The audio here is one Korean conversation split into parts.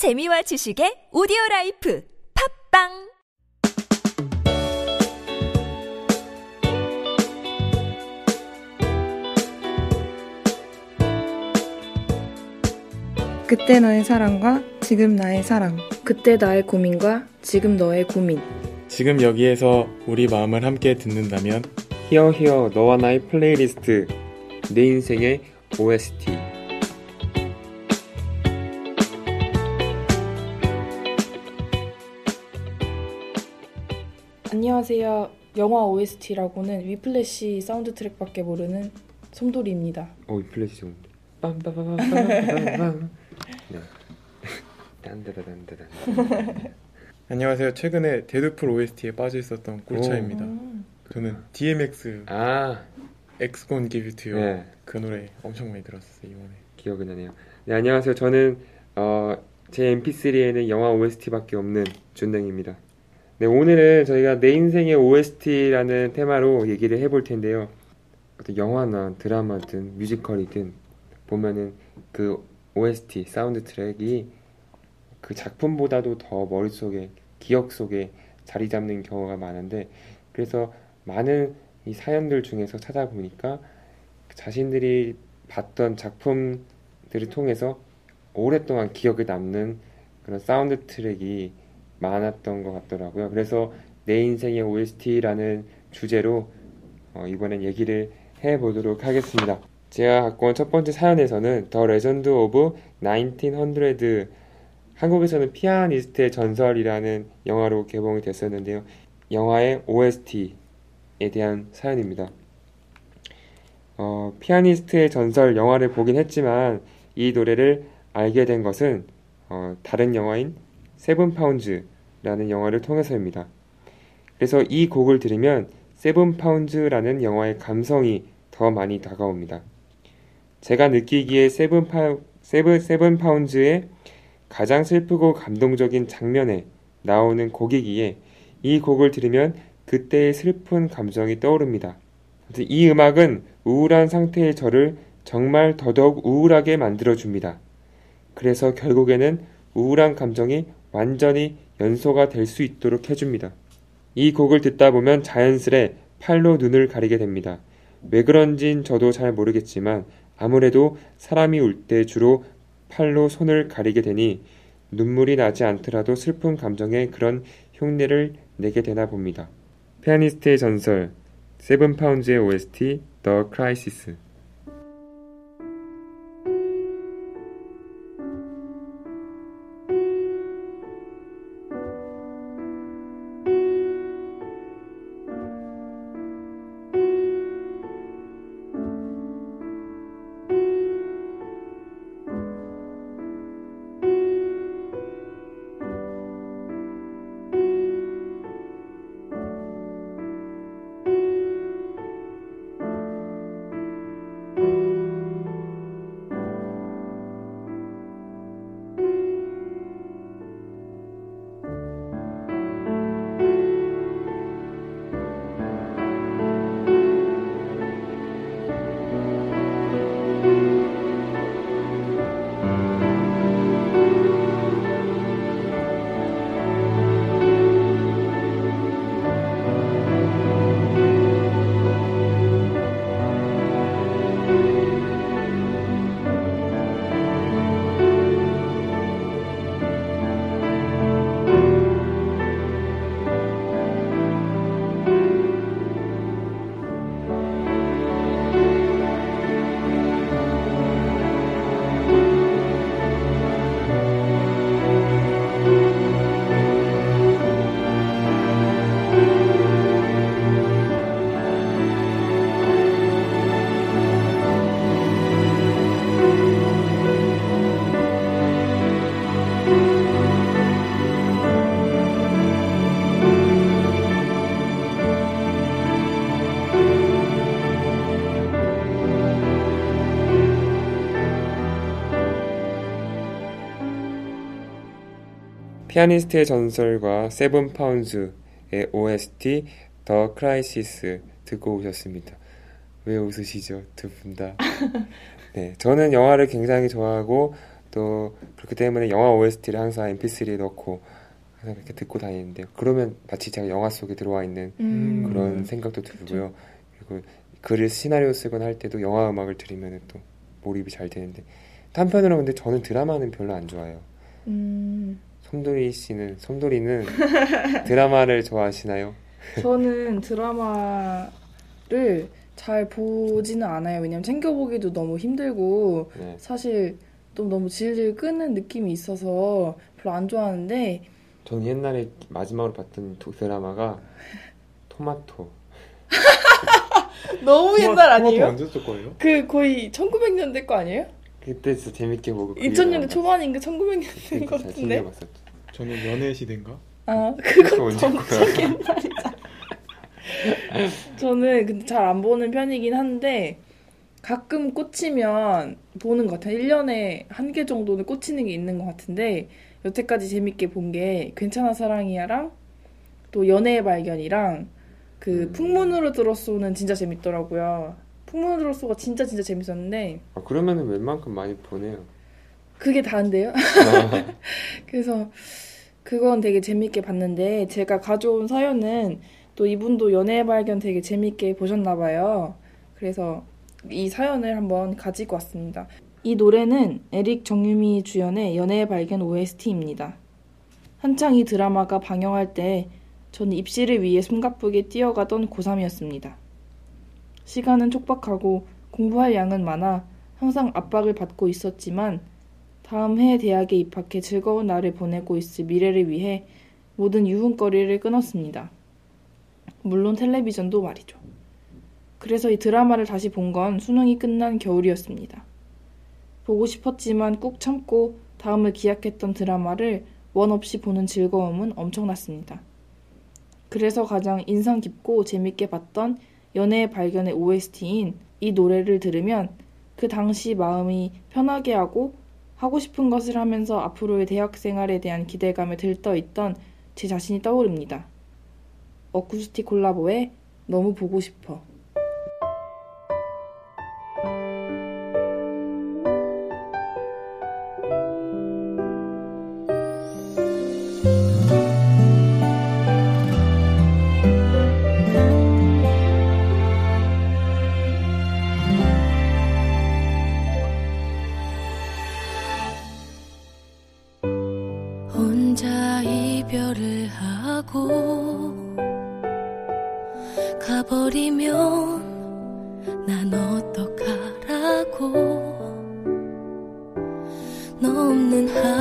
재미와 지식의 오디오 라이프 팟빵 그때 너의 사랑과 지금 나의 사랑. 그때 나의 고민과 지금 너의 고민. 지금 여기에서 우리 마음을 함께 듣는다면 히어 히어 너와 나의 플레이리스트 내 인생의 OST 안녕하세요. 영화 OST라고는 위플래시 사운드 트랙밖에 모르는 솜돌이입니다. 어 플래시 좋은데 빰빠바바바바밤 네 안녕하세요. 최근에 데드풀 OST에 빠져 있었던 꿀차입니다. 음. 저는 DMX 아 X Gon Give It To You 네. 그 노래 엄청 많이 들었어요 이번에. 기억이 나네요 네 안녕하세요 저는 어, 제 mp3에는 영화 OST밖에 없는 준댕입니다 네 오늘은 저희가 내 인생의 OST라는 테마로 얘기를 해볼 텐데요. 어떤 영화나 드라마든 뮤지컬이든 보면은 그 OST 사운드 트랙이 그 작품보다도 더 머릿속에 기억 속에 자리 잡는 경우가 많은데 그래서 많은 이 사연들 중에서 찾아보니까 자신들이 봤던 작품들을 통해서 오랫동안 기억에 남는 그런 사운드 트랙이 많았던 것 같더라고요. 그래서 내 인생의 OST라는 주제로 어, 이번엔 얘기를 해보도록 하겠습니다. 제가 갖고 온 첫 번째 사연에서는 The Legend of 1900 한국에서는 피아니스트의 전설이라는 영화로 개봉이 됐었는데요. 영화의 OST에 대한 사연입니다. 어, 피아니스트의 전설 영화를 보긴 했지만 이 노래를 알게 된 것은 어, 다른 영화인 Seven Pounds라는 영화를 통해서입니다. 그래서 이 곡을 들으면 Seven Pounds라는 영화의 감성이 더 많이 다가옵니다. 제가 느끼기에 Seven 파 Seven Seven Pounds의 가장 슬프고 감동적인 장면에 나오는 곡이기에 이 곡을 들으면 그때의 슬픈 감정이 떠오릅니다. 이 음악은 우울한 상태의 저를 정말 더더욱 우울하게 만들어줍니다. 그래서 결국에는 우울한 감정이 완전히 연소가 될 수 있도록 해줍니다. 이 곡을 듣다 보면 자연스레 팔로 눈을 가리게 됩니다. 왜 그런진 저도 잘 모르겠지만 아무래도 사람이 울 때 주로 팔로 손을 가리게 되니 눈물이 나지 않더라도 슬픈 감정에 그런 흉내를 내게 되나 봅니다. 피아니스트의 전설 세븐 파운즈의 OST The Crisis 피아니스트의 전설과 Seven Pounds의 OST The Crisis 듣고 오셨습니다. 왜 웃으시죠? 두 분 다. 네, 저는 영화를 굉장히 좋아하고 또 그렇기 때문에 영화 OST를 항상 MP3에 넣고 항상 그렇게 듣고 다니는데요. 그러면 마치 제가 영화 속에 들어와 있는 음. 그런 음. 생각도 들고요. 그리고 글을 시나리오 쓰거나 할 때도 영화 음악을 들으면 또 몰입이 잘 되는데 한편으로 근데 저는 드라마는 별로 안 좋아해요. 음. 솜돌이 씨는 솜돌이는 드라마를 좋아하시나요? 저는 드라마를 잘 보지는 않아요. 왜냐면 챙겨보기도 너무 힘들고 네. 사실 또 너무 질질 끄는 느낌이 있어서 별로 안 좋아하는데 저는 옛날에 마지막으로 봤던 도- 드라마가 토마토. 너무 토마- 옛날 토마토 아니에요? 언제적 거예요? 그 거의 1900년대 거 아니에요? 그때 진짜 재밌게 보고 그 2000년대 이후로 초반인가 1900년대 재밌게 거잘 같은데. 저는 연애 시대인가? 아 그거 그건 거야? 옛날이다. 저는 근데 잘 안 보는 편이긴 한데 가끔 꽂히면 보는 것 같아요. 1년에 한 개 정도는 꽂히는 게 있는 것 같은데 여태까지 재밌게 본 게 괜찮아 사랑이야랑 또 연애의 발견이랑 그 음. 풍문으로 들었소는 진짜 재밌더라고요. 풍문으로 들었소가 진짜 진짜 재밌었는데 아, 그러면은 웬만큼 많이 보네요. 그게 다인데요. 그래서 그건 되게 재밌게 봤는데 제가 가져온 사연은 또 이분도 연애의 발견 되게 재밌게 보셨나 봐요. 그래서 이 사연을 한번 가지고 왔습니다. 이 노래는 에릭 정유미 주연의 연애의 발견 OST입니다. 한창 이 드라마가 방영할 때 전 입시를 위해 숨가쁘게 뛰어가던 고3이었습니다. 시간은 촉박하고 공부할 양은 많아 항상 압박을 받고 있었지만 다음 해 대학에 입학해 즐거운 날을 보내고 있을 미래를 위해 모든 유흥거리를 끊었습니다. 물론 텔레비전도 말이죠. 그래서 이 드라마를 다시 본 건 수능이 끝난 겨울이었습니다. 보고 싶었지만 꾹 참고 다음을 기약했던 드라마를 원 없이 보는 즐거움은 엄청났습니다. 그래서 가장 인상 깊고 재밌게 봤던 연애의 발견의 OST인 이 노래를 들으면 그 당시 마음이 편하게 하고 하고 싶은 것을 하면서 앞으로의 대학 생활에 대한 기대감에 들떠 있던 제 자신이 떠오릅니다. 어쿠스틱 콜라보에 너무 보고 싶어. 어떡하라고. 너 없는 하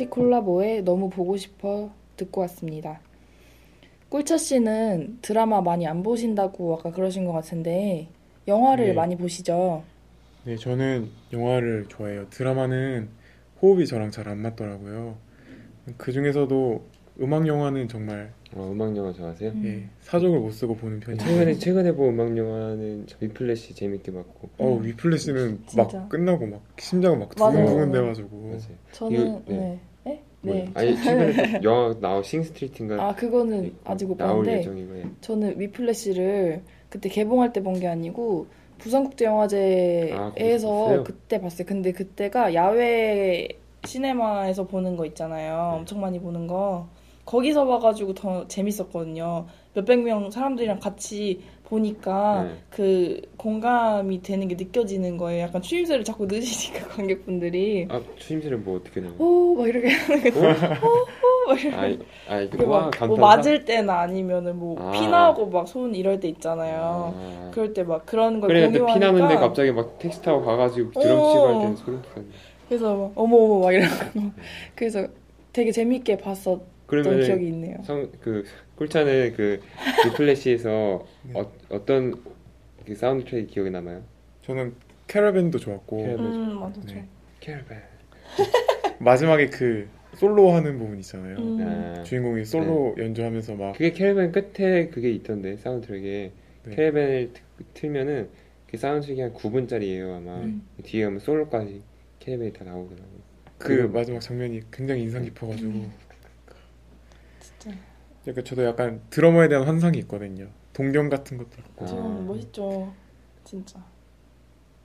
어쿠스틱 콜라보에 너무 보고 싶어 듣고 왔습니다. 꿀차 씨는 드라마 많이 안 보신다고 아까 그러신 것 같은데 영화를 네. 많이 보시죠? 네, 저는 영화를 좋아해요. 드라마는 호흡이 저랑 잘 안 맞더라고요. 그 중에서도 음악 영화는 정말 어, 음악 영화 좋아하세요? 음. 예, 사족을 못 쓰고 보는 편이에요. 최근에 최근에 본 음악 영화는 저 위플래시 재밌게 봤고 어 위플래시는 진짜. 막 끝나고 막 심장을 막. 두근두근 돼가지고 맞아요. 저는 이거- 네. 네. 네? 뭐, 네. 아니 최근에 또 영화 나오 싱스트리트인가 아 그거는 아직 못 봤는데 예정이고요. 저는 위플래시를 그때 개봉할 때 본 게 아니고 부산국제영화제에서 아? 그때 봤어요. 근데 그때가 야외 시네마에서 보는 거 있잖아요. 엄청 많이 보는 거. 거기서 봐가지고 더 재밌었거든요. 몇백 명 사람들이랑 같이 보니까 네. 그 공감이 되는 게 느껴지는 거예요. 약간 추임새를 자꾸 넣으시니까 관객분들이 아 추임새는 뭐 어떻게 나요? 오막 이렇게 하는 거. 막 이렇게. 아이 아이 그리고 와막 감탄사. 뭐 맞을 때나 아니면은 뭐 아. 피나고 막 손 이럴 때 있잖아요. 아. 그럴 때 막 그런 걸 그래 공유하니까 피 나는데 갑자기 막 택시 타고 가가지고 드럼 어. 치고 할 때는 소름 돋았네. 그래서 막 어머 어머 막 이러고 그래서 되게 재밌게 봤었던 기억이 있네요. 성 그 꿀차는 그 리플래시에서 네. 어, 어떤 그 사운드 트랙이 기억에 남아요? 저는 캐러밴도 좋았고 캐러밴. 음 맞아. 네. 캐러밴. 마지막에 그 솔로 하는 부분 있잖아요. 음. 아, 주인공이 솔로 연주하면서 막 그게 캐러밴 끝에 그게 있던데 사운드 트랙에 네. 캐러밴을 트- 틀면은 그 사운드 트랙이 한 9분짜리예요 아마 음. 뒤에 가면 솔로까지 캐러밴이 다 나오더라고. 그 그거- 마지막 장면이 굉장히 인상 깊어가지고 음. 진짜 약간 저도 약간 드러머에 대한 환상이 있거든요. 동경 같은 것도 있고 아. 좀 멋있죠. 진짜.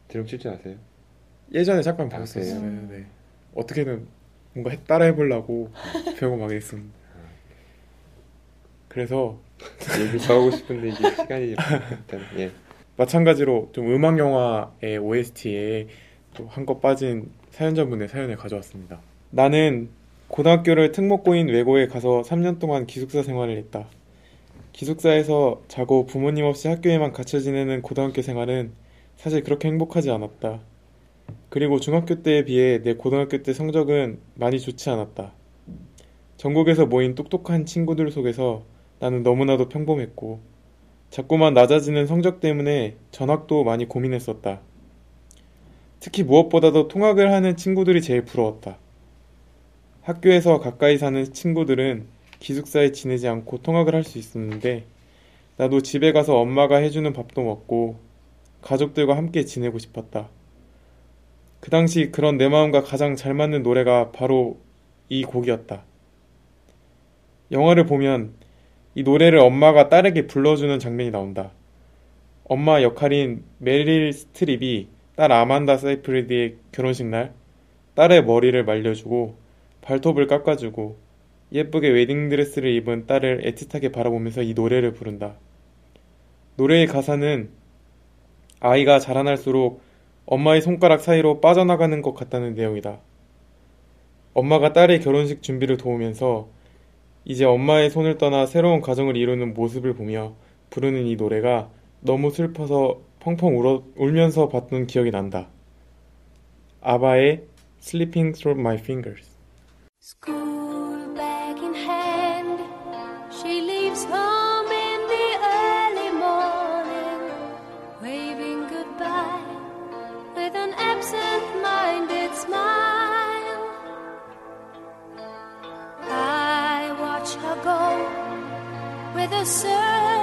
드럼 칠줄 아세요? 예전에 잠깐 아, 배웠었어요. 그래요? 네. 어떻게든 뭔가 해- 따라 해보려고 배우고 막 이랬었는데 그래서 얘기 더 하고 싶은데 이게 시간이 일단 예. 마찬가지로 좀 음악 영화의 OST에 또 한껏 빠진 사연자분의 사연을 가져왔습니다. 나는 고등학교를 특목고인 외고에 가서 3년 동안 기숙사 생활을 했다. 기숙사에서 자고 부모님 없이 학교에만 갇혀 지내는 고등학교 생활은 사실 그렇게 행복하지 않았다. 그리고 중학교 때에 비해 내 고등학교 때 성적은 많이 좋지 않았다. 전국에서 모인 똑똑한 친구들 속에서 나는 너무나도 평범했고 자꾸만 낮아지는 성적 때문에 전학도 많이 고민했었다. 특히 무엇보다도 통학을 하는 친구들이 제일 부러웠다. 학교에서 가까이 사는 친구들은 기숙사에 지내지 않고 통학을 할 수 있었는데 나도 집에 가서 엄마가 해주는 밥도 먹고 가족들과 함께 지내고 싶었다. 그 당시 그런 내 마음과 가장 잘 맞는 노래가 바로 이 곡이었다. 영화를 보면 이 노래를 엄마가 딸에게 불러주는 장면이 나온다. 엄마 역할인 메릴 스트립이 딸 아만다 세이프리드의 결혼식 날 딸의 머리를 말려주고 발톱을 깎아주고 예쁘게 웨딩드레스를 입은 딸을 애틋하게 바라보면서 이 노래를 부른다. 노래의 가사는 아이가 자라날수록 엄마의 손가락 사이로 빠져나가는 것 같다는 내용이다. 엄마가 딸의 결혼식 준비를 도우면서 이제 엄마의 손을 떠나 새로운 가정을 이루는 모습을 보며 부르는 이 노래가 너무 슬퍼서 펑펑 울어, 울면서 봤던 기억이 난다. 아바의 Sleeping Through My Fingers. School bag in hand, she leaves home in the early morning, waving goodbye with an absent-minded smile. I watch her go with a search